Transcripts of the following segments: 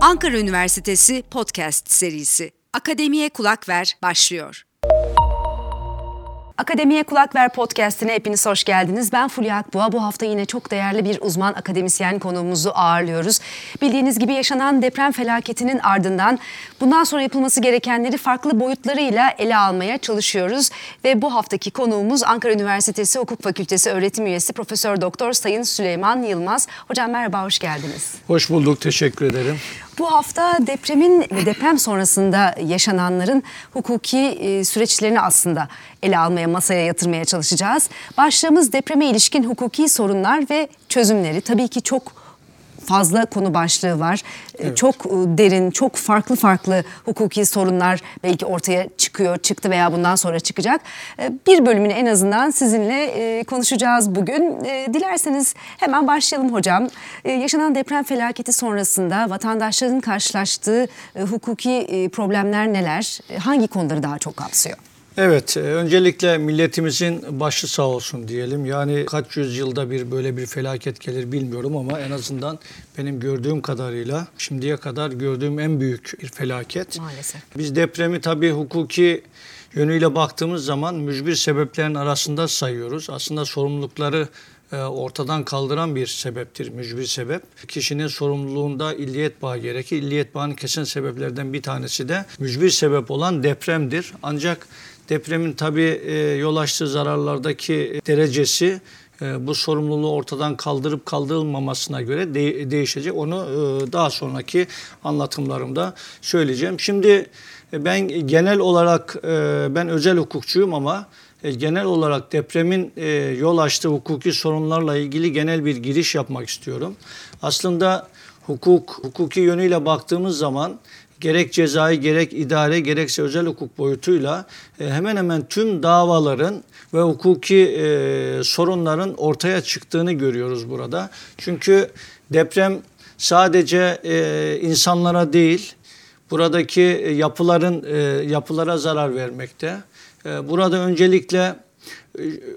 Ankara Üniversitesi Podcast serisi Akademiye Kulak Ver başlıyor. Akademiye Kulak Ver podcastine hepiniz hoş geldiniz. Ben Fulya Akbuğa. Bu hafta yine çok değerli bir uzman akademisyen konuğumuzu ağırlıyoruz. Bildiğiniz gibi yaşanan deprem felaketinin ardından bundan sonra yapılması gerekenleri farklı boyutlarıyla ele almaya çalışıyoruz. Ve bu haftaki konuğumuz Ankara Üniversitesi Hukuk Fakültesi öğretim üyesi Profesör Doktor Sayın Süleyman Yılmaz. Hocam merhaba, hoş geldiniz. Hoş bulduk, teşekkür ederim. Bu hafta depremin ve deprem sonrasında yaşananların hukuki e, süreçlerini aslında ele almaya, masaya yatırmaya çalışacağız. Başlığımız depreme ilişkin hukuki sorunlar ve çözümleri. Tabii ki çok fazla konu başlığı var. Ee, evet. Çok e, derin, çok farklı farklı hukuki sorunlar belki ortaya çıkıyor, çıktı veya bundan sonra çıkacak. Ee, bir bölümünü en azından sizinle e, konuşacağız bugün. Ee, dilerseniz hemen başlayalım hocam. Yaşanan deprem felaketi sonrasında vatandaşların karşılaştığı e, hukuki problemler neler? Hangi konuları daha çok kapsıyor? Evet, e, öncelikle milletimizin başı sağ olsun diyelim. Yani kaç yüzyılda bir böyle bir felaket gelir bilmiyorum ama en azından benim gördüğüm kadarıyla şimdiye kadar gördüğüm en büyük bir felaket. Maalesef. Biz depremi tabii hukuki yönüyle baktığımız zaman mücbir sebeplerin arasında sayıyoruz. Aslında sorumlulukları e, ortadan kaldıran bir sebeptir, mücbir sebep. Kişinin sorumluluğunda illiyet bağı gerekir. İlliyet bağını kesen sebeplerden bir tanesi de mücbir sebep olan depremdir. Ancak Depremin tabii e, yol açtığı zararlardaki derecesi e, bu sorumluluğu ortadan kaldırıp kaldırılmamasına göre de, değişecek. Onu e, daha sonraki anlatımlarımda söyleyeceğim. Şimdi ben genel olarak ben özel hukukçuyum ama genel olarak depremin yol açtığı hukuki sorunlarla ilgili genel bir giriş yapmak istiyorum. Aslında hukuk, hukuki yönüyle baktığımız zaman gerek cezai gerek idare gerekse özel hukuk boyutuyla e, hemen hemen tüm davaların ve hukuki e, sorunların ortaya çıktığını görüyoruz burada. Çünkü deprem sadece e, insanlara değil buradaki yapıların yapılara zarar vermekte. Burada öncelikle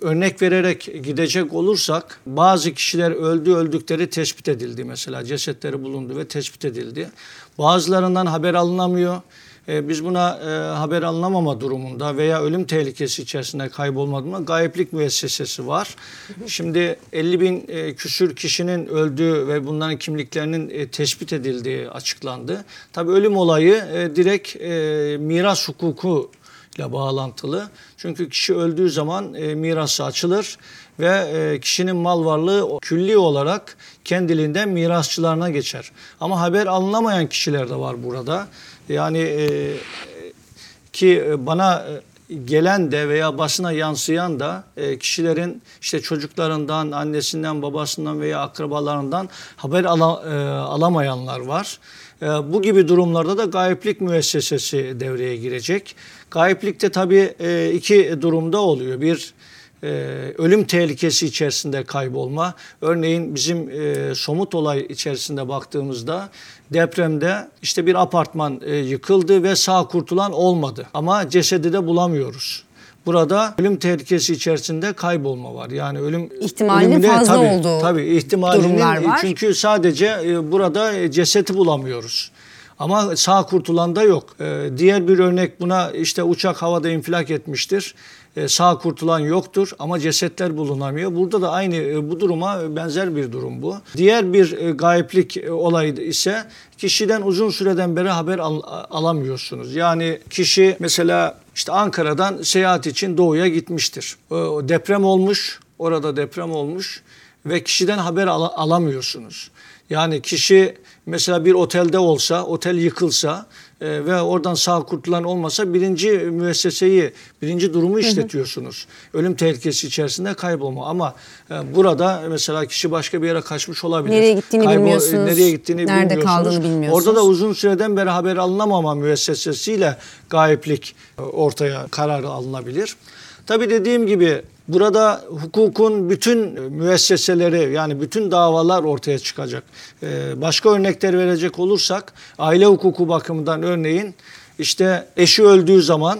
örnek vererek gidecek olursak bazı kişiler öldü öldükleri tespit edildi mesela cesetleri bulundu ve tespit edildi. Bazılarından haber alınamıyor. E, biz buna e, haber alınamama durumunda veya ölüm tehlikesi içerisinde kaybolma durumunda gayiplik müessesesi var. Şimdi 50 bin e, küsür kişinin öldüğü ve bunların kimliklerinin e, tespit edildiği açıklandı. Tabii ölüm olayı direkt miras hukuku ile bağlantılı. Çünkü kişi öldüğü zaman e, mirası açılır ve e, kişinin mal varlığı külli olarak kendiliğinden mirasçılarına geçer. Ama haber alınamayan kişiler de var burada. Yani e, ki bana e, gelen de veya basına yansıyan da e, kişilerin işte çocuklarından, annesinden, babasından veya akrabalarından haber ala, e, alamayanlar var. E, bu gibi durumlarda da gayiplik müessesesi devreye girecek. Gayiplikte tabii e, iki durumda oluyor. Bir e, ölüm tehlikesi içerisinde kaybolma. Örneğin bizim e, somut olay içerisinde baktığımızda depremde işte bir apartman e, yıkıldı ve sağ kurtulan olmadı. Ama cesedi de bulamıyoruz. Burada ölüm tehlikesi içerisinde kaybolma var. Yani ölüm ihtimalinin fazla tabii, olduğu tabii, ihtimalinin, var. Çünkü sadece e, burada cesedi bulamıyoruz. Ama sağ kurtulan da yok. E, diğer bir örnek buna işte uçak havada infilak etmiştir. E, sağ kurtulan yoktur ama cesetler bulunamıyor. Burada da aynı e, bu duruma benzer bir durum bu. Diğer bir e, gayiplik olayı ise kişiden uzun süreden beri haber al, alamıyorsunuz. Yani kişi mesela işte Ankara'dan seyahat için doğuya gitmiştir. Deprem olmuş, orada deprem olmuş ve kişiden haber al, alamıyorsunuz. Yani kişi mesela bir otelde olsa, otel yıkılsa e, ve oradan sağ kurtulan olmasa birinci müesseseyi, birinci durumu işletiyorsunuz. Hı hı. Ölüm tehlikesi içerisinde kaybolma. Ama e, burada mesela kişi başka bir yere kaçmış olabilir. Nereye gittiğini Kaybol, bilmiyorsunuz. Nereye gittiğini nerede bilmiyorsunuz. kaldığını bilmiyorsunuz. Orada da uzun süreden beri haber alınamama müessesesiyle gayiplik e, ortaya kararı alınabilir. Tabii dediğim gibi burada hukukun bütün müesseseleri yani bütün davalar ortaya çıkacak. Ee, başka örnekler verecek olursak aile hukuku bakımından örneğin işte eşi öldüğü zaman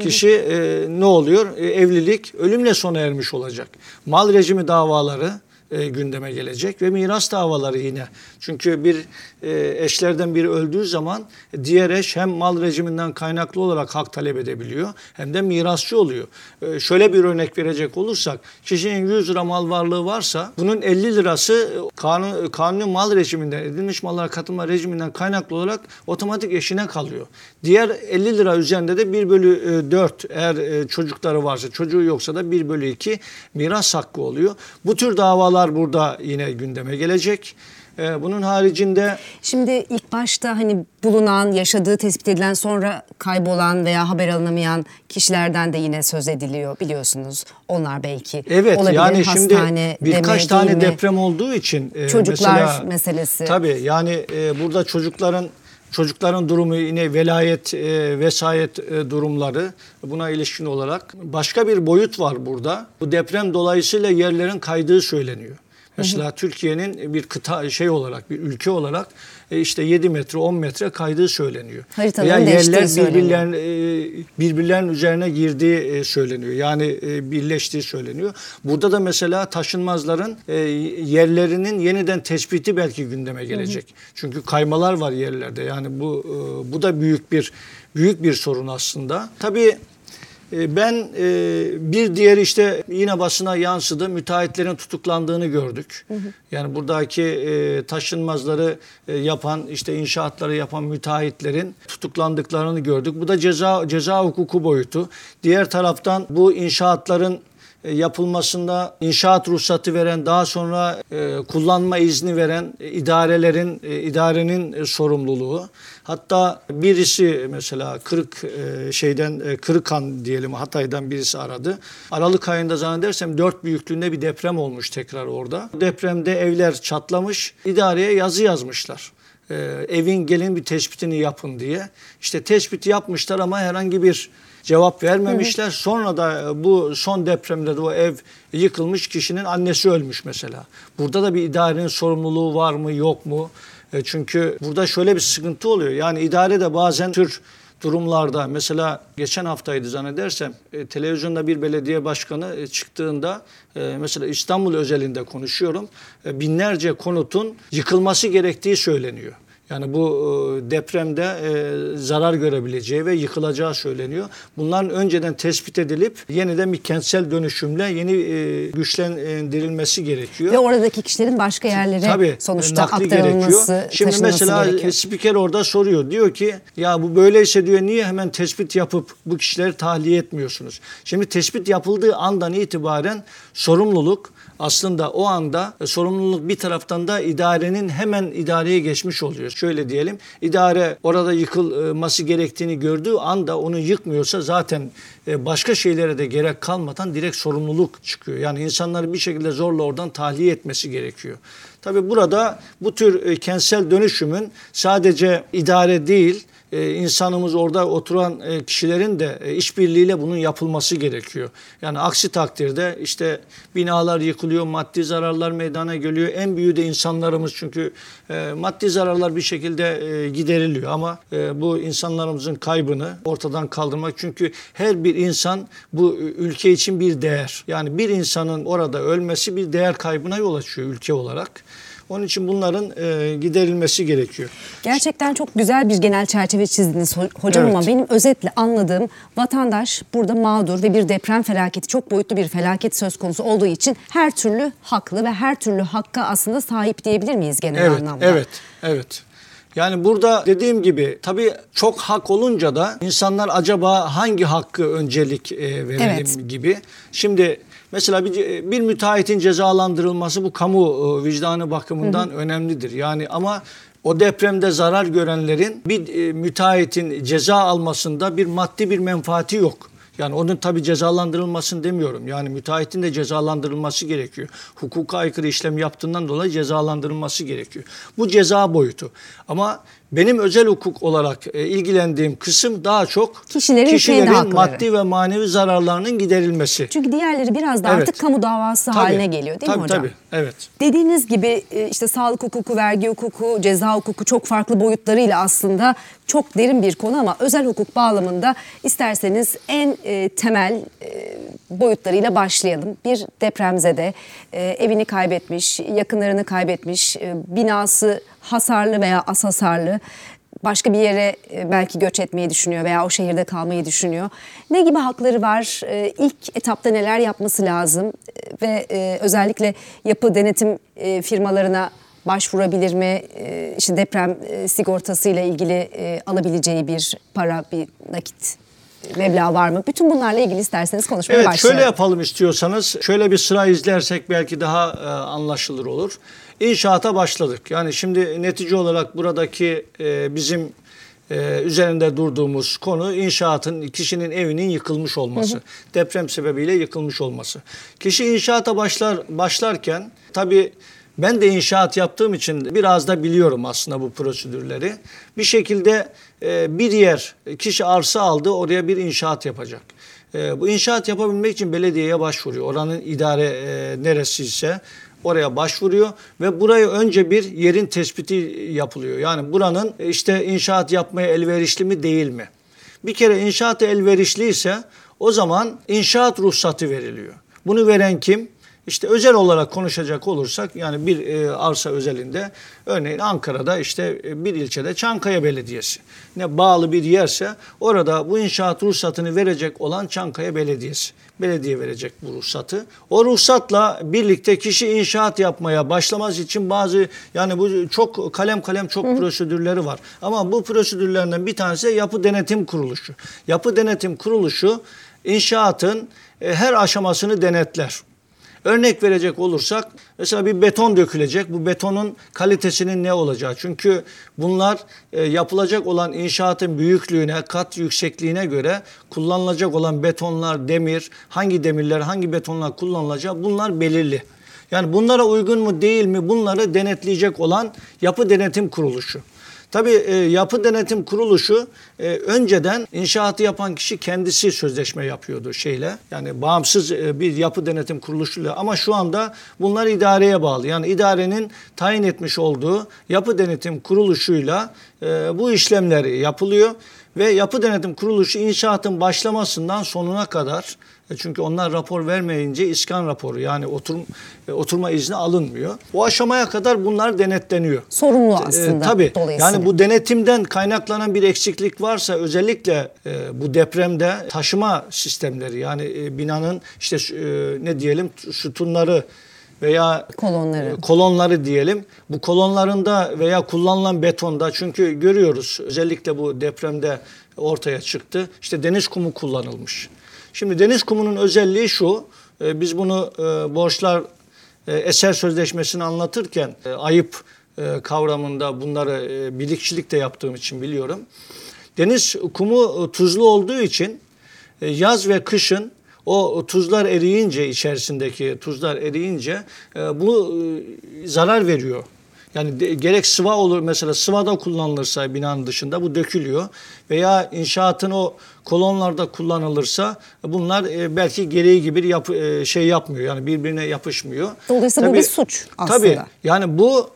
kişi e, ne oluyor? E, evlilik ölümle sona ermiş olacak. Mal rejimi davaları e, gündeme gelecek ve miras davaları yine. Çünkü bir e, eşlerden biri öldüğü zaman diğer eş hem mal rejiminden kaynaklı olarak hak talep edebiliyor hem de mirasçı oluyor. E, şöyle bir örnek verecek olursak kişinin 100 lira mal varlığı varsa bunun 50 lirası kanun, kanuni mal rejiminden edilmiş mallara katılma rejiminden kaynaklı olarak otomatik eşine kalıyor. Diğer 50 lira üzerinde de 1 bölü 4 eğer e, çocukları varsa çocuğu yoksa da 1 bölü 2 miras hakkı oluyor. Bu tür davalar burada yine gündeme gelecek. E, bunun haricinde... Şimdi ilk başta hani bulunan, yaşadığı tespit edilen sonra kaybolan veya haber alınamayan kişilerden de yine söz ediliyor biliyorsunuz. Onlar belki evet, olabilir. Yani hastane, şimdi birkaç tane deprem olduğu için... E, Çocuklar mesela, meselesi. Tabii yani burada çocukların Çocukların durumu yine velayet, e, vesayet e, durumları buna ilişkin olarak başka bir boyut var burada. Bu deprem dolayısıyla yerlerin kaydığı söyleniyor. Mesela Türkiye'nin bir kıta şey olarak bir ülke olarak işte 7 metre 10 metre kaydığı söyleniyor. Haritanın Veya yerler birbirlerinin, e, birbirlerinin üzerine girdiği e, söyleniyor. Yani birleştiği söyleniyor. Burada da mesela taşınmazların yerlerinin yeniden tespiti belki gündeme gelecek. Hı hı. Çünkü kaymalar var yerlerde. Yani bu bu da büyük bir büyük bir sorun aslında. Tabii e, ben e, bir diğer işte yine basına yansıdı müteahhitlerin tutuklandığını gördük. Hı hı. Yani buradaki e, taşınmazları yapan işte inşaatları yapan müteahhitlerin tutuklandıklarını gördük. Bu da ceza ceza hukuku boyutu. Diğer taraftan bu inşaatların e, yapılmasında inşaat ruhsatı veren, daha sonra e, kullanma izni veren idarelerin e, idarenin e, sorumluluğu. Hatta birisi mesela Kırık e, şeyden e, Kırıkan diyelim Hatay'dan birisi aradı. Aralık ayında zannedersem dört büyüklüğünde bir deprem olmuş tekrar orada. Depremde evler çatlamış. İdareye yazı yazmışlar e, evin gelin bir tespitini yapın diye. İşte tespiti yapmışlar ama herhangi bir cevap vermemişler. Evet. Sonra da e, bu son depremde de o ev yıkılmış kişinin annesi ölmüş mesela. Burada da bir idarenin sorumluluğu var mı yok mu? E, çünkü burada şöyle bir sıkıntı oluyor. Yani idare de bazen tür durumlarda mesela geçen haftaydı zannedersem e, televizyonda bir belediye başkanı e, çıktığında e, mesela İstanbul özelinde konuşuyorum e, binlerce konutun yıkılması gerektiği söyleniyor. Yani bu e, depremde e, zarar görebileceği ve yıkılacağı söyleniyor. Bunların önceden tespit edilip yeniden bir kentsel dönüşümle yeni e, güçlendirilmesi gerekiyor. Ve oradaki kişilerin başka yerlere Tabii, sonuçta aktarılması, gerekiyor. Şimdi mesela gerekiyor. spiker orada soruyor. Diyor ki ya bu böyleyse diyor niye hemen tespit yapıp bu kişileri tahliye etmiyorsunuz? Şimdi tespit yapıldığı andan itibaren sorumluluk aslında o anda sorumluluk bir taraftan da idarenin hemen idareye geçmiş oluyor şöyle diyelim idare orada yıkılması gerektiğini gördüğü anda onu yıkmıyorsa zaten e, başka şeylere de gerek kalmadan direkt sorumluluk çıkıyor. Yani insanları bir şekilde zorla oradan tahliye etmesi gerekiyor. Tabi burada bu tür e, kentsel dönüşümün sadece idare değil e, insanımız orada oturan e, kişilerin de e, işbirliğiyle bunun yapılması gerekiyor. Yani aksi takdirde işte binalar yıkılıyor, maddi zararlar meydana geliyor. En büyüğü de insanlarımız çünkü e, maddi zararlar bir şekilde gideriliyor ama bu insanlarımızın kaybını ortadan kaldırmak çünkü her bir insan bu ülke için bir değer. Yani bir insanın orada ölmesi bir değer kaybına yol açıyor ülke olarak. Onun için bunların e, giderilmesi gerekiyor. Gerçekten çok güzel bir genel çerçeve çizdiniz hocam evet. ama benim özetle anladığım vatandaş burada mağdur ve bir deprem felaketi çok boyutlu bir felaket söz konusu olduğu için her türlü haklı ve her türlü hakka aslında sahip diyebilir miyiz genel evet, anlamda? Evet, evet. Yani burada dediğim gibi tabii çok hak olunca da insanlar acaba hangi hakkı öncelik e, verelim evet. gibi. Şimdi Mesela bir, bir müteahhitin cezalandırılması bu kamu e, vicdanı bakımından hı hı. önemlidir. Yani ama o depremde zarar görenlerin bir e, müteahhitin ceza almasında bir maddi bir menfaati yok. Yani onun tabii cezalandırılmasını demiyorum. Yani müteahhitin de cezalandırılması gerekiyor. Hukuka aykırı işlem yaptığından dolayı cezalandırılması gerekiyor. Bu ceza boyutu. Ama benim özel hukuk olarak e, ilgilendiğim kısım daha çok kişilerin, kişilerin maddi ve manevi zararlarının giderilmesi. Çünkü diğerleri biraz da evet. artık kamu davası tabii, haline geliyor değil tabii, mi hocam? Tabii evet. Dediğiniz gibi e, işte sağlık hukuku, vergi hukuku, ceza hukuku çok farklı boyutlarıyla aslında çok derin bir konu ama özel hukuk bağlamında isterseniz en e, temel e, boyutlarıyla başlayalım. Bir depremzede e, evini kaybetmiş, yakınlarını kaybetmiş, e, binası hasarlı veya az hasarlı başka bir yere e, belki göç etmeyi düşünüyor veya o şehirde kalmayı düşünüyor. Ne gibi hakları var? E, ilk etapta neler yapması lazım? E, ve özellikle yapı denetim firmalarına başvurabilir mi? İşte deprem sigortası ile ilgili alabileceği bir para, bir nakit meblağ var mı? Bütün bunlarla ilgili isterseniz konuşmaya evet, başlayalım. Şöyle yapalım istiyorsanız. Şöyle bir sıra izlersek belki daha e, anlaşılır olur. İnşaata başladık. Yani şimdi netice olarak buradaki e, bizim e, üzerinde durduğumuz konu inşaatın kişinin evinin yıkılmış olması. Hı hı. Deprem sebebiyle yıkılmış olması. Kişi inşaata başlar başlarken tabii ben de inşaat yaptığım için biraz da biliyorum aslında bu prosedürleri. Bir şekilde e, bir yer kişi arsa aldı oraya bir inşaat yapacak. E, bu inşaat yapabilmek için belediyeye başvuruyor. Oranın idare e, neresiyse oraya başvuruyor ve burayı önce bir yerin tespiti yapılıyor. Yani buranın işte inşaat yapmaya elverişli mi değil mi? Bir kere inşaat elverişli ise o zaman inşaat ruhsatı veriliyor. Bunu veren kim? İşte özel olarak konuşacak olursak yani bir e, arsa özelinde örneğin Ankara'da işte e, bir ilçede Çankaya Belediyesi ne bağlı bir yerse orada bu inşaat ruhsatını verecek olan Çankaya Belediyesi. Belediye verecek bu ruhsatı. O ruhsatla birlikte kişi inşaat yapmaya başlaması için bazı yani bu çok kalem kalem çok Hı. prosedürleri var. Ama bu prosedürlerden bir tanesi yapı denetim kuruluşu. Yapı denetim kuruluşu inşaatın e, her aşamasını denetler. Örnek verecek olursak mesela bir beton dökülecek. Bu betonun kalitesinin ne olacağı? Çünkü bunlar e, yapılacak olan inşaatın büyüklüğüne, kat yüksekliğine göre kullanılacak olan betonlar, demir, hangi demirler, hangi betonlar kullanılacak bunlar belirli. Yani bunlara uygun mu değil mi bunları denetleyecek olan yapı denetim kuruluşu. Tabii e, yapı denetim kuruluşu e, önceden inşaatı yapan kişi kendisi sözleşme yapıyordu şeyle. Yani bağımsız e, bir yapı denetim kuruluşuyla ama şu anda bunlar idareye bağlı. Yani idarenin tayin etmiş olduğu yapı denetim kuruluşuyla e, bu işlemler yapılıyor ve yapı denetim kuruluşu inşaatın başlamasından sonuna kadar çünkü onlar rapor vermeyince iskan raporu yani oturum, e, oturma izni alınmıyor. O aşamaya kadar bunlar denetleniyor. Sorumlu e, aslında. E, tabii. Yani bu denetimden kaynaklanan bir eksiklik varsa özellikle e, bu depremde taşıma sistemleri yani e, binanın işte e, ne diyelim sütunları veya kolonları. kolonları diyelim. Bu kolonlarında veya kullanılan betonda çünkü görüyoruz özellikle bu depremde ortaya çıktı. İşte deniz kumu kullanılmış. Şimdi deniz kumunun özelliği şu. E, biz bunu e, borçlar e, eser sözleşmesini anlatırken ayıp kavramında bunları bilikçilik de yaptığım için biliyorum. Deniz kumu tuzlu olduğu için yaz ve kışın o tuzlar eriyince içerisindeki tuzlar eriyince bu zarar veriyor yani de, gerek sıva olur mesela sıvada kullanılırsa binanın dışında bu dökülüyor. Veya inşaatın o kolonlarda kullanılırsa bunlar e, belki gereği gibi yap, e, şey yapmıyor. Yani birbirine yapışmıyor. Dolayısıyla tabii, bu bir suç aslında. Tabii yani bu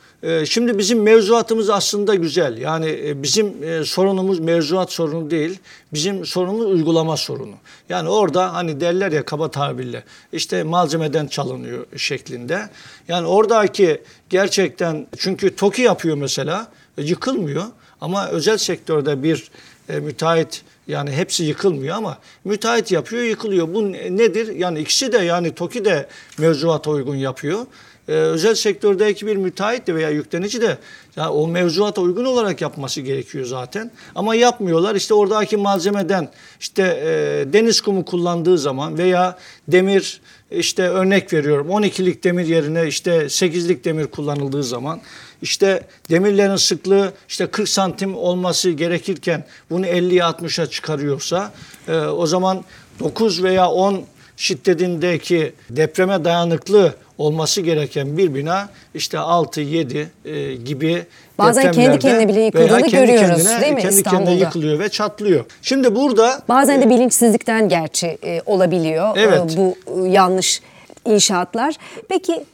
şimdi bizim mevzuatımız aslında güzel. Yani e, bizim e, sorunumuz mevzuat sorunu değil. Bizim sorunumuz uygulama sorunu. Yani orada hani derler ya kaba tabirle işte malzemeden çalınıyor şeklinde. Yani oradaki gerçekten çünkü TOKİ yapıyor mesela e, yıkılmıyor. Ama özel sektörde bir müteahhit yani hepsi yıkılmıyor ama müteahhit yapıyor yıkılıyor. Bu nedir? Yani ikisi de yani TOKİ de mevzuata uygun yapıyor e, özel sektördeki bir müteahhit de veya yüklenici de yani o mevzuata uygun olarak yapması gerekiyor zaten. Ama yapmıyorlar. İşte oradaki malzemeden işte e, deniz kumu kullandığı zaman veya demir işte örnek veriyorum 12'lik demir yerine işte 8'lik demir kullanıldığı zaman işte demirlerin sıklığı işte 40 santim olması gerekirken bunu 50'ye 60'a çıkarıyorsa e, o zaman 9 veya 10 şiddetindeki depreme dayanıklı olması gereken bir bina işte 6 7 e, gibi Bazen kendi kendine bile yıkıldığını kendi görüyoruz kendine, değil mi kendi İstanbul'da? kendine yıkılıyor ve çatlıyor. Şimdi burada bazen de bilinçsizlikten gerçi e, olabiliyor e, evet. bu yanlış inşaatlar. Peki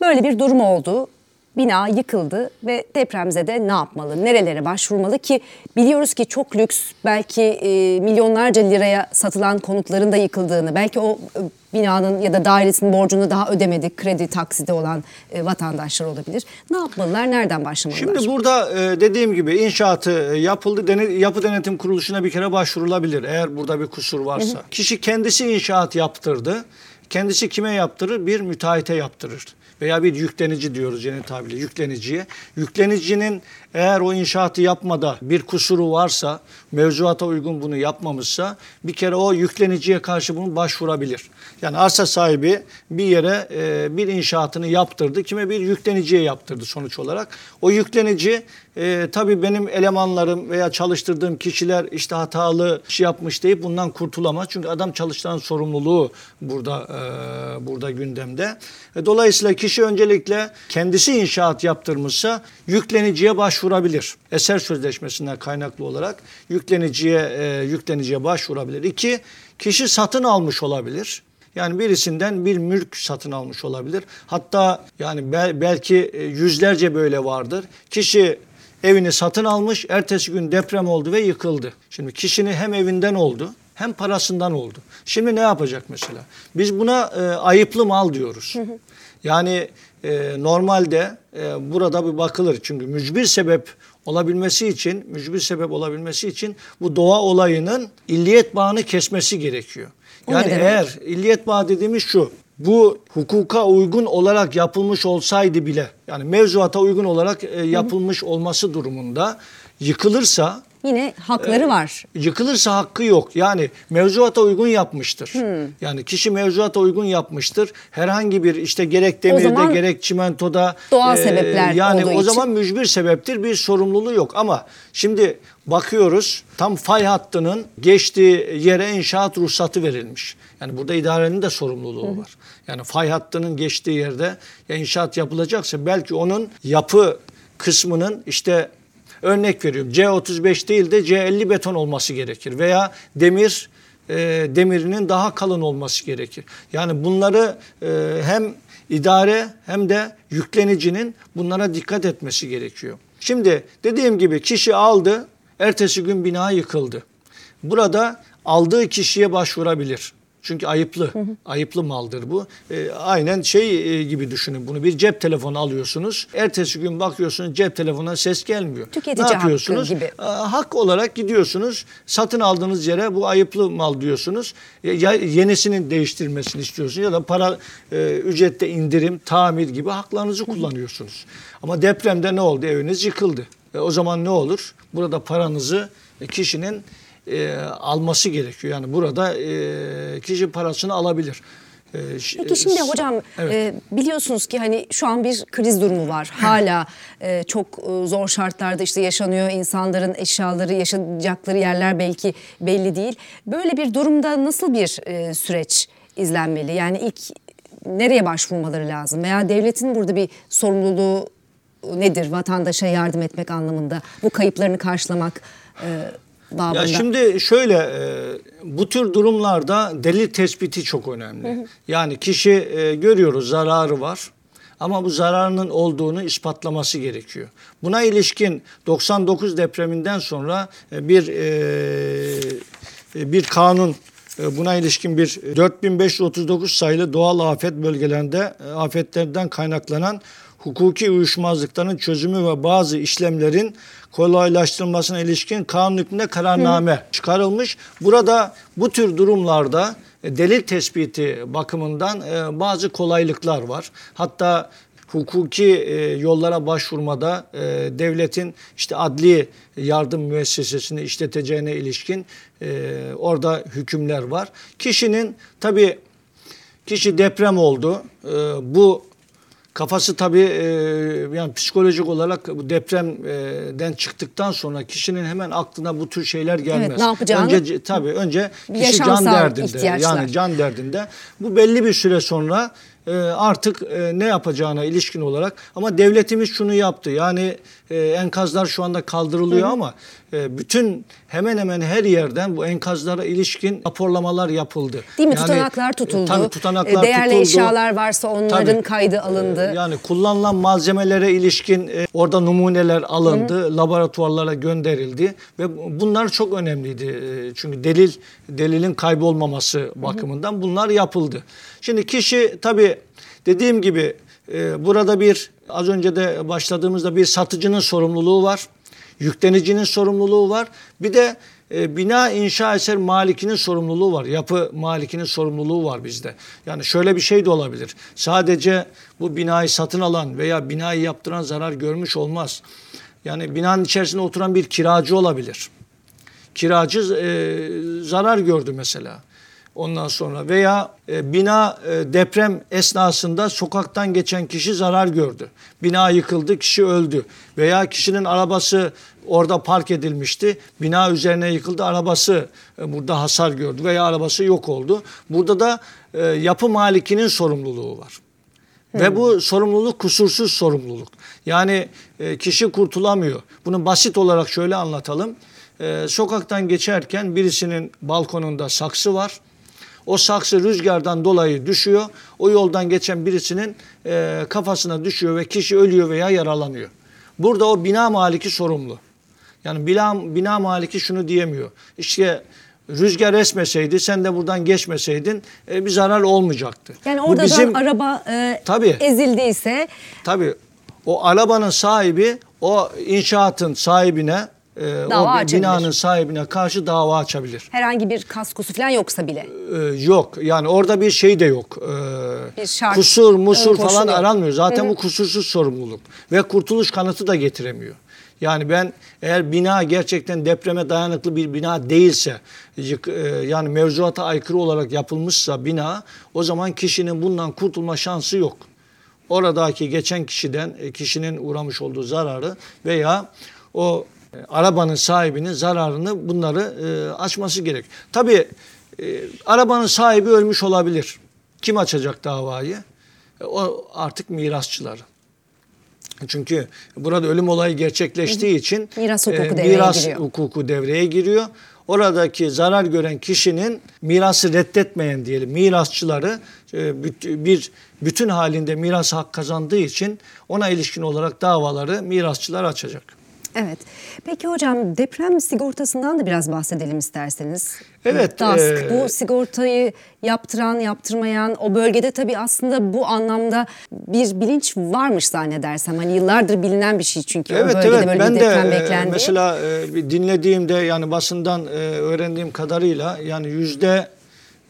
böyle bir durum oldu. Bina yıkıldı ve depremzede ne yapmalı? Nerelere başvurmalı ki biliyoruz ki çok lüks belki e, milyonlarca liraya satılan konutların da yıkıldığını, belki o e, binanın ya da dairesinin borcunu daha ödemedi, kredi taksidi olan e, vatandaşlar olabilir. Ne yapmalılar? Nereden başlamalılar? Şimdi burada e, dediğim gibi inşaatı e, yapıldı. Dene, yapı denetim kuruluşuna bir kere başvurulabilir eğer burada bir kusur varsa. Hı hı. Kişi kendisi inşaat yaptırdı. Kendisi kime yaptırır? Bir müteahhite yaptırır veya bir yüklenici diyoruz yeni tabirle yükleniciye. Yüklenicinin eğer o inşaatı yapmada bir kusuru varsa, mevzuata uygun bunu yapmamışsa bir kere o yükleniciye karşı bunu başvurabilir. Yani arsa sahibi bir yere e, bir inşaatını yaptırdı, kime bir yükleniciye yaptırdı sonuç olarak. O yüklenici e, tabii benim elemanlarım veya çalıştırdığım kişiler işte hatalı şey yapmış deyip bundan kurtulamaz. Çünkü adam çalıştıran sorumluluğu burada e, burada gündemde. E, dolayısıyla kişi öncelikle kendisi inşaat yaptırmışsa yükleniciye başvurabilir. Eser sözleşmesinden kaynaklı olarak yükleniciye e, yükleniciye başvurabilir. İki, kişi satın almış olabilir. Yani birisinden bir mülk satın almış olabilir. Hatta yani belki e, yüzlerce böyle vardır. Kişi evini satın almış, ertesi gün deprem oldu ve yıkıldı. Şimdi kişinin hem evinden oldu hem parasından oldu. Şimdi ne yapacak mesela? Biz buna e, ayıplı mal diyoruz. Yani e, normalde e, burada bir bakılır. Çünkü mücbir sebep olabilmesi için, mücbir sebep olabilmesi için bu doğa olayının illiyet bağını kesmesi gerekiyor. Yani eğer illiyet bağı dediğimiz şu, bu hukuka uygun olarak yapılmış olsaydı bile yani mevzuata uygun olarak e, yapılmış olması durumunda yıkılırsa yine hakları e, var. Yıkılırsa hakkı yok. Yani mevzuata uygun yapmıştır. Hmm. Yani kişi mevzuata uygun yapmıştır. Herhangi bir işte gerek demirde gerek çimentoda doğal e, sebepler yani o zaman mücbir sebeptir. Bir sorumluluğu yok ama şimdi bakıyoruz tam fay hattının geçtiği yere inşaat ruhsatı verilmiş. Yani burada idarenin de sorumluluğu var. Yani fay hattının geçtiği yerde ya inşaat yapılacaksa belki onun yapı kısmının işte örnek veriyorum C35 değil de C50 beton olması gerekir veya demir e, demirinin daha kalın olması gerekir. Yani bunları e, hem idare hem de yüklenicinin bunlara dikkat etmesi gerekiyor. Şimdi dediğim gibi kişi aldı, ertesi gün bina yıkıldı. Burada aldığı kişiye başvurabilir. Çünkü ayıplı. Hı hı. Ayıplı maldır bu. E, aynen şey e, gibi düşünün bunu. Bir cep telefonu alıyorsunuz. Ertesi gün bakıyorsunuz cep telefonuna ses gelmiyor. Tüketici ne yapıyorsunuz? Hakkı gibi. E, hak olarak gidiyorsunuz. Satın aldığınız yere bu ayıplı mal diyorsunuz. Ya yenisinin değiştirilmesini istiyorsunuz ya da para e, ücrette indirim, tamir gibi haklarınızı hı hı. kullanıyorsunuz. Ama depremde ne oldu? Eviniz yıkıldı. E, o zaman ne olur? Burada paranızı kişinin e, alması gerekiyor. Yani burada e, kişi parasını alabilir. E, Peki şimdi hocam evet. e, biliyorsunuz ki hani şu an bir kriz durumu var. Hala e, çok e, zor şartlarda işte yaşanıyor. insanların eşyaları yaşayacakları yerler belki belli değil. Böyle bir durumda nasıl bir e, süreç izlenmeli? Yani ilk nereye başvurmaları lazım? Veya devletin burada bir sorumluluğu nedir? Vatandaşa yardım etmek anlamında bu kayıplarını karşılamak e, babında? Ya şimdi şöyle e, bu tür durumlarda delil tespiti çok önemli. Yani kişi e, görüyoruz zararı var ama bu zararının olduğunu ispatlaması gerekiyor. Buna ilişkin 99 depreminden sonra e, bir bir kanun buna ilişkin bir 4539 sayılı doğal afet bölgelerinde afetlerden kaynaklanan hukuki uyuşmazlıkların çözümü ve bazı işlemlerin kolaylaştırılmasına ilişkin kanun hükmünde kararname Hı. çıkarılmış. Burada bu tür durumlarda e, delil tespiti bakımından e, bazı kolaylıklar var. Hatta hukuki e, yollara başvurmada devletin işte adli yardım müessesesini işleteceğine ilişkin orada hükümler var. Kişinin tabii kişi deprem oldu. Bu Kafası tabii e, yani psikolojik olarak bu depremden çıktıktan sonra kişinin hemen aklına bu tür şeyler gelmez. Evet, ne yapacağını? Önce tabii önce kişi can derdinde. Ihtiyaçlar. Yani can derdinde. Bu belli bir süre sonra artık e, ne yapacağına ilişkin olarak ama devletimiz şunu yaptı. Yani e, enkazlar şu anda kaldırılıyor ama e, bütün hemen hemen her yerden bu enkazlara ilişkin raporlamalar yapıldı. Değil mi? Yani, tutanaklar tutuldu. tabii tutanaklar Değerli tutuldu. eşyalar varsa onların Tabii. kaydı alındı. Ee, Yani kullanılan malzemelere ilişkin orada numuneler alındı, laboratuvarlara gönderildi ve bunlar çok önemliydi. Çünkü delil delilin kaybolmaması bakımından bunlar yapıldı. Şimdi kişi tabii dediğim gibi e, burada bir az önce de başladığımızda bir satıcının sorumluluğu var. Yüklenicinin sorumluluğu var. Bir de e, bina inşa eser malikinin sorumluluğu var. Yapı malikinin sorumluluğu var bizde. Yani şöyle bir şey de olabilir. Sadece bu binayı satın alan veya binayı yaptıran zarar görmüş olmaz. Yani binanın içerisinde oturan bir kiracı olabilir. Kiracı e, zarar gördü mesela. Ondan sonra veya e, bina e, deprem esnasında sokaktan geçen kişi zarar gördü. Bina yıkıldı, kişi öldü. Veya kişinin arabası orada park edilmişti. Bina üzerine yıkıldı, arabası e, burada hasar gördü veya arabası yok oldu. Burada da e, yapı malikinin sorumluluğu var. Ve bu sorumluluk kusursuz sorumluluk. Yani e, kişi kurtulamıyor. Bunu basit olarak şöyle anlatalım. E, sokaktan geçerken birisinin balkonunda saksı var. O saksı rüzgardan dolayı düşüyor. O yoldan geçen birisinin e, kafasına düşüyor ve kişi ölüyor veya yaralanıyor. Burada o bina maliki sorumlu. Yani bina, bina maliki şunu diyemiyor. İşte rüzgar esmeseydi sen de buradan geçmeseydin e, bir zarar olmayacaktı. Yani orada bizim- araba e, Tabii. ezildiyse Tabii o arabanın sahibi o inşaatın sahibine e, Dava o açabilir. binanın sahibine karşı dava açabilir. herhangi bir kaskosu falan yoksa bile. E, yok yani orada bir şey de yok. E, Bir şart, kusur musur falan yok. aranmıyor. Zaten bu kusursuz sorumluluk ve kurtuluş kanıtı da getiremiyor. Yani ben eğer bina gerçekten depreme dayanıklı bir bina değilse, yık- e, yani mevzuata aykırı olarak yapılmışsa bina, o zaman kişinin bundan kurtulma şansı yok. Oradaki geçen kişiden, e, kişinin uğramış olduğu zararı veya o arabanın sahibinin zararını bunları e, açması gerek. Tabii e, arabanın sahibi ölmüş olabilir. Kim açacak davayı? E, o artık mirasçıları. Çünkü burada ölüm olayı gerçekleştiği için e, Miras hukuku devreye miras giriyor. hukuku devreye giriyor. Oradaki zarar gören kişinin mirası reddetmeyen diyelim mirasçıları e, bir bütün halinde miras hak kazandığı için ona ilişkin olarak davaları mirasçılar açacak. Evet. Peki hocam deprem sigortasından da biraz bahsedelim isterseniz. Evet, DASK e, bu sigortayı yaptıran, yaptırmayan o bölgede tabii aslında bu anlamda bir bilinç varmış zannedersem. Hani yıllardır bilinen bir şey çünkü o Evet bölgede evet böyle ben bir de deprem e, beklendiği. mesela e, bir dinlediğimde yani basından e, öğrendiğim kadarıyla yani yüzde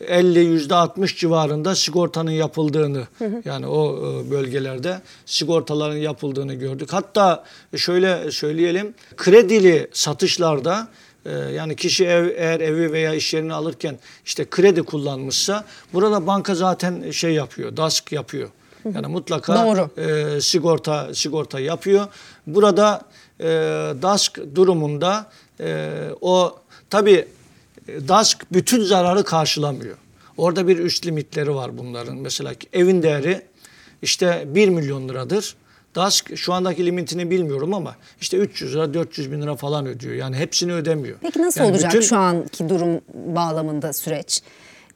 50 yüzde 60 civarında sigortanın yapıldığını yani o e, bölgelerde sigortaların yapıldığını gördük. Hatta şöyle söyleyelim kredili satışlarda e, yani kişi ev, eğer evi veya iş yerini alırken işte kredi kullanmışsa burada banka zaten şey yapıyor, DASK yapıyor. Yani mutlaka Doğru. e, sigorta sigorta yapıyor. Burada e, DASK durumunda e, o tabi DASK bütün zararı karşılamıyor. Orada bir üst limitleri var bunların. Mesela evin değeri işte 1 milyon liradır. DASK şu andaki limitini bilmiyorum ama işte 300 lira 400 bin lira falan ödüyor. Yani hepsini ödemiyor. Peki nasıl Yani olacak bütün- şu anki durum bağlamında süreç?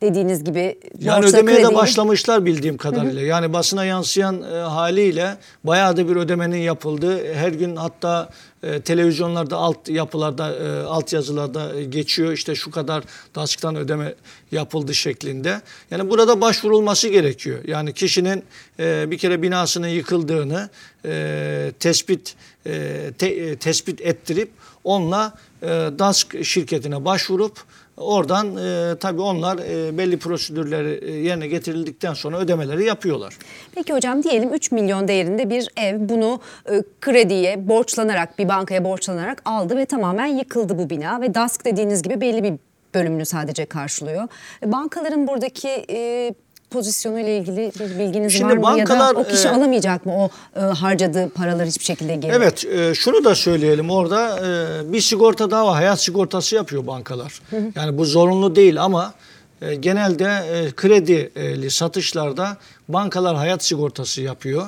Dediğiniz gibi Yani ödemeye de krediyi- başlamışlar bildiğim kadarıyla. Yani basına yansıyan e, haliyle bayağı da bir ödemenin yapıldığı. Her gün hatta e, televizyonlarda alt yapılarda e, alt yazılarda e, geçiyor. İşte şu kadar DASK'tan ödeme yapıldı şeklinde. Yani burada başvurulması gerekiyor. Yani kişinin e, bir kere binasının yıkıldığını e, tespit e, te- e, tespit ettirip onunla e, DASK şirketine başvurup Oradan e, tabii onlar e, belli prosedürleri e, yerine getirildikten sonra ödemeleri yapıyorlar. Peki hocam diyelim 3 milyon değerinde bir ev bunu e, krediye borçlanarak bir bankaya borçlanarak aldı ve tamamen yıkıldı bu bina ve DASK dediğiniz gibi belli bir bölümünü sadece karşılıyor. E, Bankaların buradaki e, pozisyonu ile ilgili bir bilginiz Şimdi var mı ya da bankalar, o kişi e, alamayacak mı o e, harcadığı paraları hiçbir şekilde geri? Evet e, şunu da söyleyelim orada e, bir sigorta daha var hayat sigortası yapıyor bankalar. Yani bu zorunlu değil ama e, genelde e, kredili satışlarda bankalar hayat sigortası yapıyor.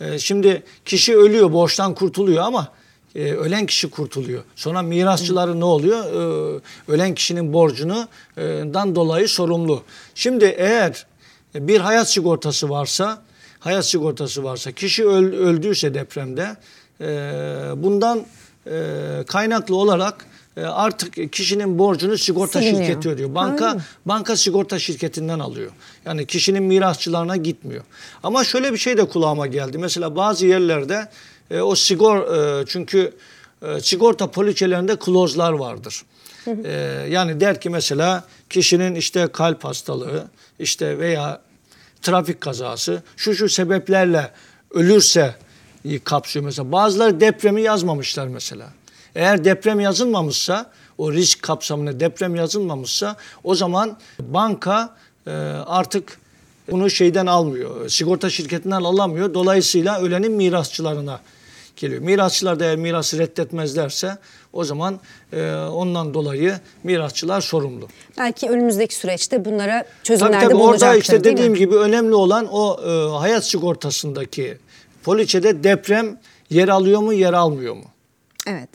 E, şimdi kişi ölüyor, borçtan kurtuluyor ama e, ölen kişi kurtuluyor. Sonra mirasçıları ne oluyor? E, ölen kişinin borcundan dolayı sorumlu. Şimdi eğer bir hayat sigortası varsa, hayat sigortası varsa, kişi öl, öldüyse depremde e, bundan e, kaynaklı olarak e, artık kişinin borcunu sigorta Siliniyor. şirketi ödüyor. Banka Aynen. banka sigorta şirketinden alıyor. Yani kişinin mirasçılarına gitmiyor. Ama şöyle bir şey de kulağıma geldi. Mesela bazı yerlerde e, o sigor e, çünkü e, sigorta poliçelerinde klozlar vardır. E, yani der ki mesela kişinin işte kalp hastalığı işte veya trafik kazası şu şu sebeplerle ölürse kapsıyor mesela. Bazıları depremi yazmamışlar mesela. Eğer deprem yazılmamışsa o risk kapsamında deprem yazılmamışsa o zaman banka e, artık bunu şeyden almıyor. Sigorta şirketinden alamıyor. Dolayısıyla ölenin mirasçılarına geliyor. Mirasçılar da eğer mirası reddetmezlerse o zaman e, ondan dolayı mirasçılar sorumlu. Belki önümüzdeki süreçte bunlara Tabii çözümler tabii de orada bulunacaktır işte dediğim mi? gibi önemli olan o e, hayat sigortasındaki poliçede deprem yer alıyor mu yer almıyor mu? Evet.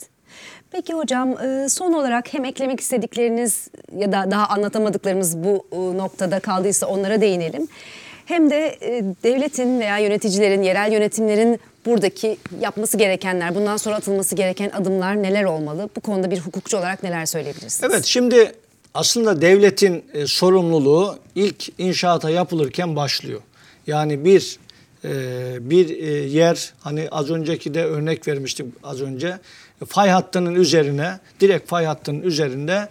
Peki hocam e, son olarak hem eklemek istedikleriniz ya da daha anlatamadıklarımız bu e, noktada kaldıysa onlara değinelim. Hem de e, devletin veya yöneticilerin, yerel yönetimlerin buradaki yapması gerekenler, bundan sonra atılması gereken adımlar neler olmalı? Bu konuda bir hukukçu olarak neler söyleyebilirsiniz? Evet şimdi aslında devletin e, sorumluluğu ilk inşaata yapılırken başlıyor. Yani bir e, bir yer hani az önceki de örnek vermiştim az önce fay hattının üzerine direkt fay hattının üzerinde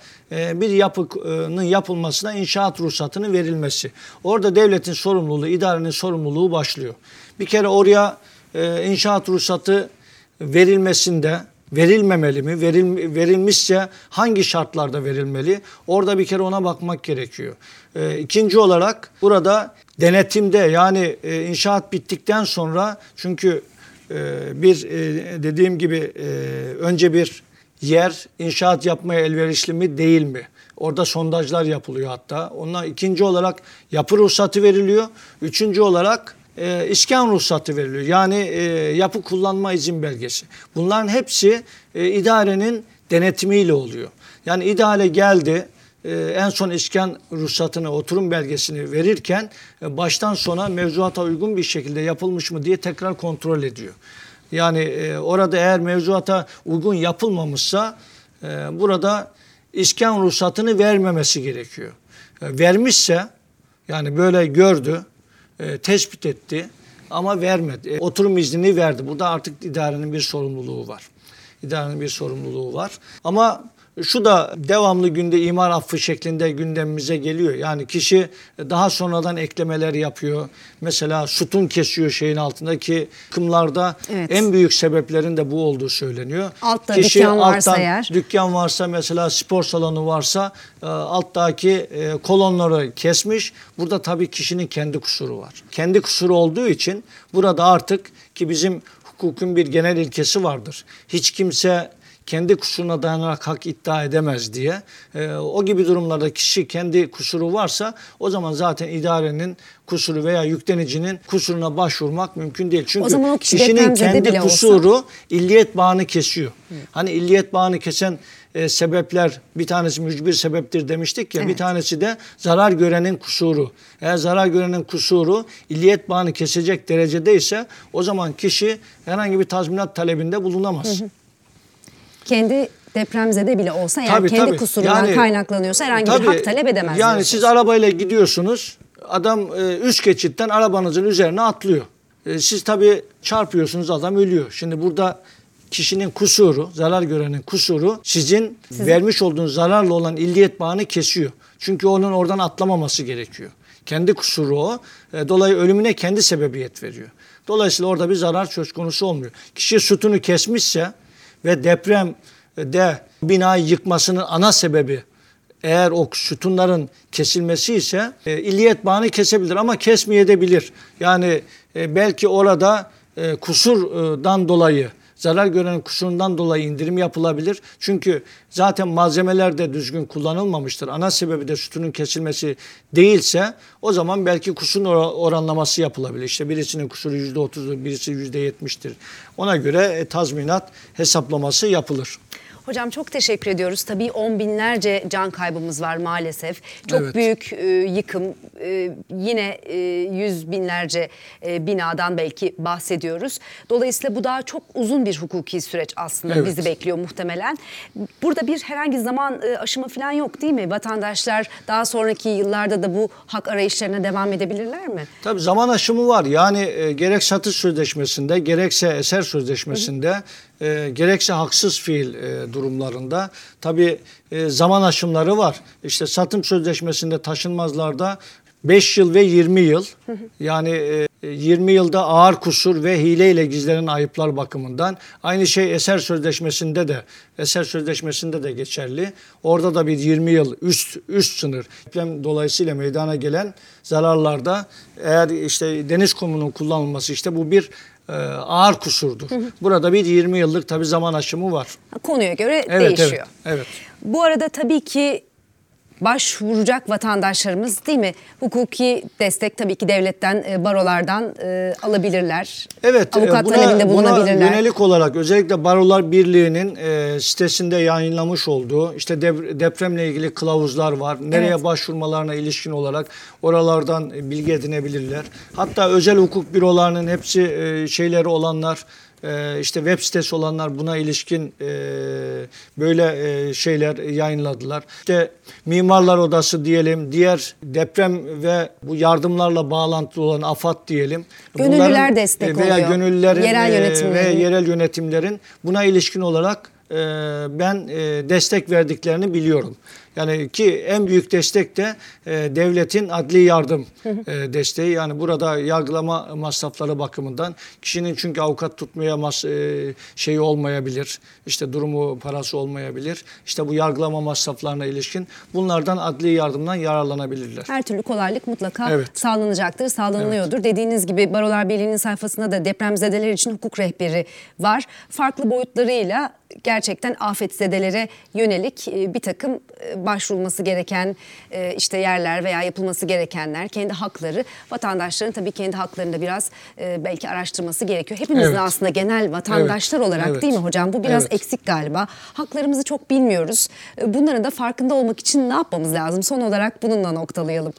bir yapının yapılmasına inşaat ruhsatının verilmesi. Orada devletin sorumluluğu, idarenin sorumluluğu başlıyor. Bir kere oraya e, inşaat ruhsatı verilmesinde verilmemeli mi? Veril, verilmişse hangi şartlarda verilmeli? Orada bir kere ona bakmak gerekiyor. E, ikinci olarak burada denetimde yani e, inşaat bittikten sonra çünkü e, bir e, dediğim gibi e, önce bir yer inşaat yapmaya elverişli mi değil mi? Orada sondajlar yapılıyor hatta. Ondan ikinci olarak yapı ruhsatı veriliyor. Üçüncü olarak e, iskan ruhsatı veriliyor. Yani e, yapı kullanma izin belgesi. Bunların hepsi e, idarenin denetimiyle oluyor. Yani idare geldi e, en son iskan ruhsatını, oturum belgesini verirken e, baştan sona mevzuata uygun bir şekilde yapılmış mı diye tekrar kontrol ediyor. Yani e, orada eğer mevzuata uygun yapılmamışsa e, burada iskan ruhsatını vermemesi gerekiyor. E, vermişse yani böyle gördü, e, tespit etti ama vermedi. E, oturum iznini verdi. Burada artık idarenin bir sorumluluğu var. İdarenin bir sorumluluğu var. Ama şu da devamlı günde imar affı şeklinde gündemimize geliyor. Yani kişi daha sonradan eklemeler yapıyor. Mesela sütun kesiyor şeyin altındaki kımlarda Evet. en büyük sebeplerin de bu olduğu söyleniyor. Altta dükkan varsa eğer. Dükkan varsa mesela spor salonu varsa e, alttaki e, kolonları kesmiş. Burada tabii kişinin kendi kusuru var. Kendi kusuru olduğu için burada artık ki bizim hukukun bir genel ilkesi vardır. Hiç kimse kendi kusuruna dayanarak hak iddia edemez diye. E, o gibi durumlarda kişi kendi kusuru varsa o zaman zaten idarenin kusuru veya yüklenicinin kusuruna başvurmak mümkün değil. Çünkü O o kişi kişinin kendi bile olsa- kusuru illiyet bağını kesiyor. Hani illiyet bağını kesen e, sebepler bir tanesi mücbir sebeptir demiştik ya bir Evet. tanesi de zarar görenin kusuru. Eğer zarar görenin kusuru illiyet bağını kesecek derecedeyse o zaman kişi herhangi bir tazminat talebinde bulunamaz. Kendi depremzede bile olsa eğer Tabii, kendi tabii. kusurundan Yani- kaynaklanıyorsa herhangi bir Tabii, hak talep edemez. Yani diyorsunuz. siz arabayla gidiyorsunuz. Adam e, üst geçitten arabanızın üzerine atlıyor. E, siz tabii çarpıyorsunuz adam ölüyor. Şimdi burada kişinin kusuru, zarar görenin kusuru sizin, vermiş olduğunuz zararla olan illiyet bağını kesiyor. Çünkü onun oradan atlamaması gerekiyor. Kendi kusuru o. E, dolayı ölümüne kendi sebebiyet veriyor. Dolayısıyla orada bir zarar söz konusu olmuyor. Kişi sütunu kesmişse ve depremde binayı yıkmasının ana sebebi eğer o sütunların kesilmesi ise e, illiyet bağını kesebilir ama kesmeyebilir. Yani e, belki orada e, kusurdan dolayı zarar görenin kusurundan dolayı indirim yapılabilir. Çünkü zaten malzemeler de düzgün kullanılmamıştır. Ana sebebi de sütunun kesilmesi değilse o zaman belki kusurun oranlaması yapılabilir. İşte birisinin kusuru %30'dur, birisi %70'tir. Ona göre e, tazminat hesaplaması yapılır. Hocam çok teşekkür ediyoruz. Tabii on binlerce can kaybımız var maalesef. Çok evet. büyük e, yıkım. E, yine e, yüz binlerce e, binadan belki bahsediyoruz. Dolayısıyla bu daha çok uzun bir hukuki süreç aslında evet. bizi bekliyor muhtemelen. Burada bir herhangi zaman e, aşımı falan yok değil mi? Vatandaşlar daha sonraki yıllarda da bu hak arayışlarına devam edebilirler mi? Tabii zaman aşımı var. Yani e, gerek satış sözleşmesinde gerekse eser sözleşmesinde e, gerekse haksız fiil e, durumlarında tabi e, zaman aşımları var. İşte satım sözleşmesinde taşınmazlarda 5 yıl ve 20 yıl yani e, 20 yılda ağır kusur ve hileyle gizlenen ayıplar bakımından aynı şey eser sözleşmesinde de eser sözleşmesinde de geçerli. Orada da bir 20 yıl üst üst sınır. Dolayısıyla meydana gelen zararlarda eğer işte deniz kumunun kullanılması işte bu bir e, ağır kusurdur. Burada bir 20 yıllık tabii zaman aşımı var. Konuya göre evet, değişiyor. Evet, evet. Bu arada tabii ki başvuracak vatandaşlarımız değil mi? Hukuki destek tabii ki devletten, e, barolardan e, alabilirler. Evet, e, Avukat buna, talebinde bulunabilirler. Buna yönelik olarak özellikle Barolar Birliği'nin sitesinde yayınlamış olduğu işte depremle ilgili kılavuzlar var. Nereye evet. başvurmalarına ilişkin olarak oralardan bilgi edinebilirler. Hatta özel hukuk bürolarının hepsi şeyleri olanlar e, işte web sitesi olanlar buna ilişkin e, böyle e, şeyler yayınladılar. İşte Mimarlar Odası diyelim, diğer deprem ve bu yardımlarla bağlantılı olan AFAD diyelim. Gönüllüler Bunların, destek veya oluyor. gönüllülerin yerel yönetimlerin. ve yerel yönetimlerin buna ilişkin olarak ben destek verdiklerini biliyorum. Yani ki en büyük destek de e, devletin adli yardım e, desteği. Yani burada yargılama masrafları bakımından kişinin çünkü avukat tutmaya mas e, şeyi olmayabilir. İşte durumu parası olmayabilir. İşte bu yargılama masraflarına ilişkin bunlardan adli yardımdan yararlanabilirler. Her türlü kolaylık mutlaka evet. sağlanacaktır, sağlanılıyordur. Evet. Dediğiniz gibi Barolar Birliği'nin sayfasında da depremzedeler için hukuk rehberi var. Farklı boyutlarıyla gerçekten afetzedelere yönelik e, bir takım e, başvurulması gereken e, işte yerler veya yapılması gerekenler, kendi hakları, vatandaşların tabii kendi haklarını da biraz belki araştırması gerekiyor. Hepimizin evet. aslında genel vatandaşlar evet. olarak evet. değil mi hocam? Bu biraz evet. eksik galiba. Haklarımızı çok bilmiyoruz. Bunların da farkında olmak için ne yapmamız lazım? Son olarak bununla noktalayalım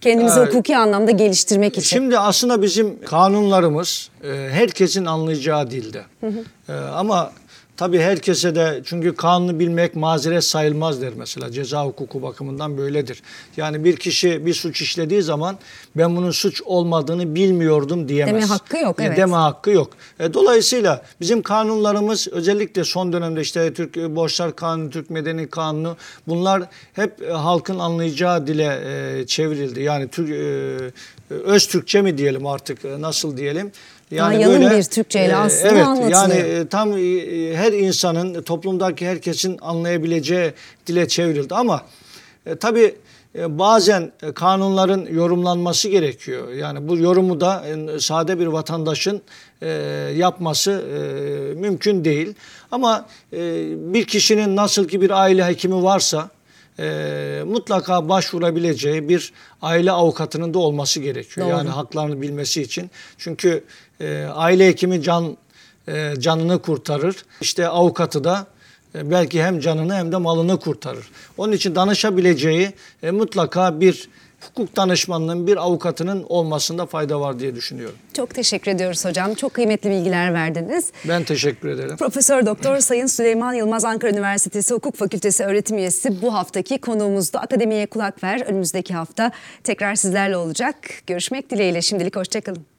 kendimizi ee, hukuki anlamda geliştirmek için. Şimdi aslında bizim kanunlarımız herkesin anlayacağı dilde. Hı hı. ama Tabii herkese de çünkü kanunu bilmek mazeret sayılmaz der mesela ceza hukuku bakımından böyledir. Yani bir kişi bir suç işlediği zaman ben bunun suç olmadığını bilmiyordum diyemez. Deme hakkı yok evet. Deme hakkı yok. E, dolayısıyla bizim kanunlarımız özellikle son dönemde işte Türk Borçlar Kanunu, Türk Medeni Kanunu bunlar hep e, halkın anlayacağı dile e, çevrildi. Yani Türk e, öz Türkçe mi diyelim artık e, nasıl diyelim? Yani Daha böyle, bir Türkçeyle e, aslında evet, anlatılıyor. Yani e, tam e, her insanın, toplumdaki herkesin anlayabileceği dile çevrildi. Ama e, tabii bazen kanunların yorumlanması gerekiyor. Yani bu yorumu da sade bir vatandaşın yapması mümkün değil. Ama bir kişinin nasıl ki bir aile hekimi varsa e, mutlaka başvurabileceği bir aile avukatının da olması gerekiyor. Doğru. Yani haklarını bilmesi için. Çünkü e, aile hekimi can e, canını kurtarır. İşte avukatı da e, belki hem canını hem de malını kurtarır. Onun için danışabileceği e, mutlaka bir hukuk danışmanının bir avukatının olmasında fayda var diye düşünüyorum. Çok teşekkür ediyoruz hocam. Çok kıymetli bilgiler verdiniz. Ben teşekkür ederim. Profesör Doktor Sayın Süleyman Yılmaz Ankara Üniversitesi Hukuk Fakültesi öğretim üyesi bu haftaki konuğumuzdu. Akademiye kulak ver. Önümüzdeki hafta tekrar sizlerle olacak. Görüşmek dileğiyle. Şimdilik hoşçakalın.